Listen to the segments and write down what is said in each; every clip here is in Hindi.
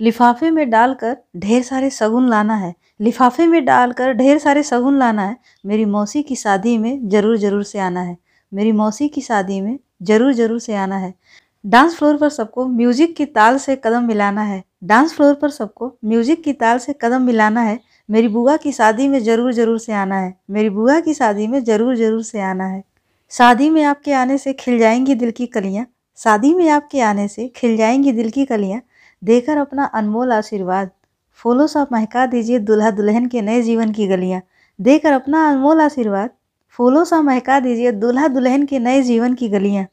लिफाफे में डालकर ढेर सारे सगुन लाना है। लिफाफे में डालकर ढेर सारे सगुन लाना है। मेरी मौसी की शादी में ज़रूर ज़रूर से आना है। मेरी मौसी की शादी में ज़रूर ज़रूर से आना है। डांस फ्लोर पर सबको म्यूज़िक की ताल से कदम मिलाना है। डांस फ्लोर पर सबको म्यूज़िक की ताल से कदम मिलाना है। मेरी बुआ की शादी में ज़रूर ज़रूर से आना है। मेरी बुआ की शादी में ज़रूर ज़रूर से आना है। शादी में आपके आने से खिल जाएँगी दिल की कलियाँ। शादी में आपके आने से खिल जाएँगी दिल की कलियाँ। देकर अपना अनमोल आशीर्वाद। फूलों सा महका दीजिए दुल्हा दुल्हन के नए जीवन की गलियाँ। देकर अपना अनमोल आशीर्वाद। फूलों सा महका दीजिए दूल्हा दुल्हन के नए जीवन की गलियाँ।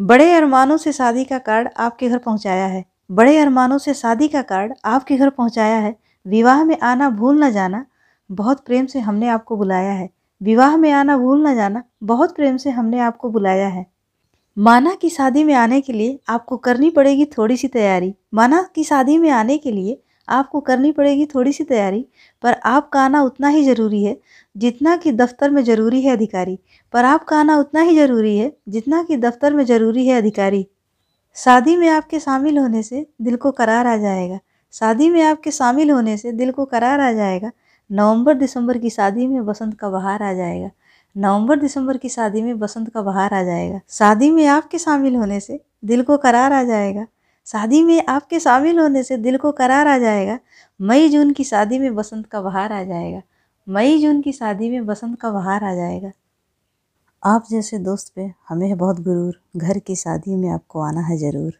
बड़े अरमानों से शादी का कार्ड आपके घर पहुँचाया है। बड़े अरमानों से शादी का कार्ड आपके घर पहुँचाया है। विवाह में आना भूल न जाना, बहुत प्रेम से हमने आपको बुलाया है। विवाह में आना भूल न जाना, बहुत प्रेम से हमने आपको बुलाया है। माना की शादी में आने के लिए आपको करनी पड़ेगी थोड़ी सी तैयारी। माना की शादी में आने के लिए आपको करनी पड़ेगी थोड़ी सी तैयारी, पर आपका आना उतना ही ज़रूरी है जितना कि दफ्तर में ज़रूरी है अधिकारी। पर आपका आना उतना ही ज़रूरी है जितना कि दफ्तर में ज़रूरी है अधिकारी। शादी में आपके शामिल होने से दिल को करार आ जाएगा। शादी में आपके शामिल होने से दिल को करार आ जाएगा। नवंबर दिसंबर की शादी में बसंत का बहार आ जाएगा। नवंबर दिसंबर की शादी में बसंत का बहार आ जाएगा। शादी में आपके शामिल होने से दिल को करार आ जाएगा। शादी में आपके शामिल होने से दिल को करार आ जाएगा। मई जून की शादी में बसंत का बहार आ जाएगा। मई जून की शादी में बसंत का बहार आ जाएगा। आप जैसे दोस्त पे हमें बहुत गुरूर घर की शादी में आपको आना है ज़रूर।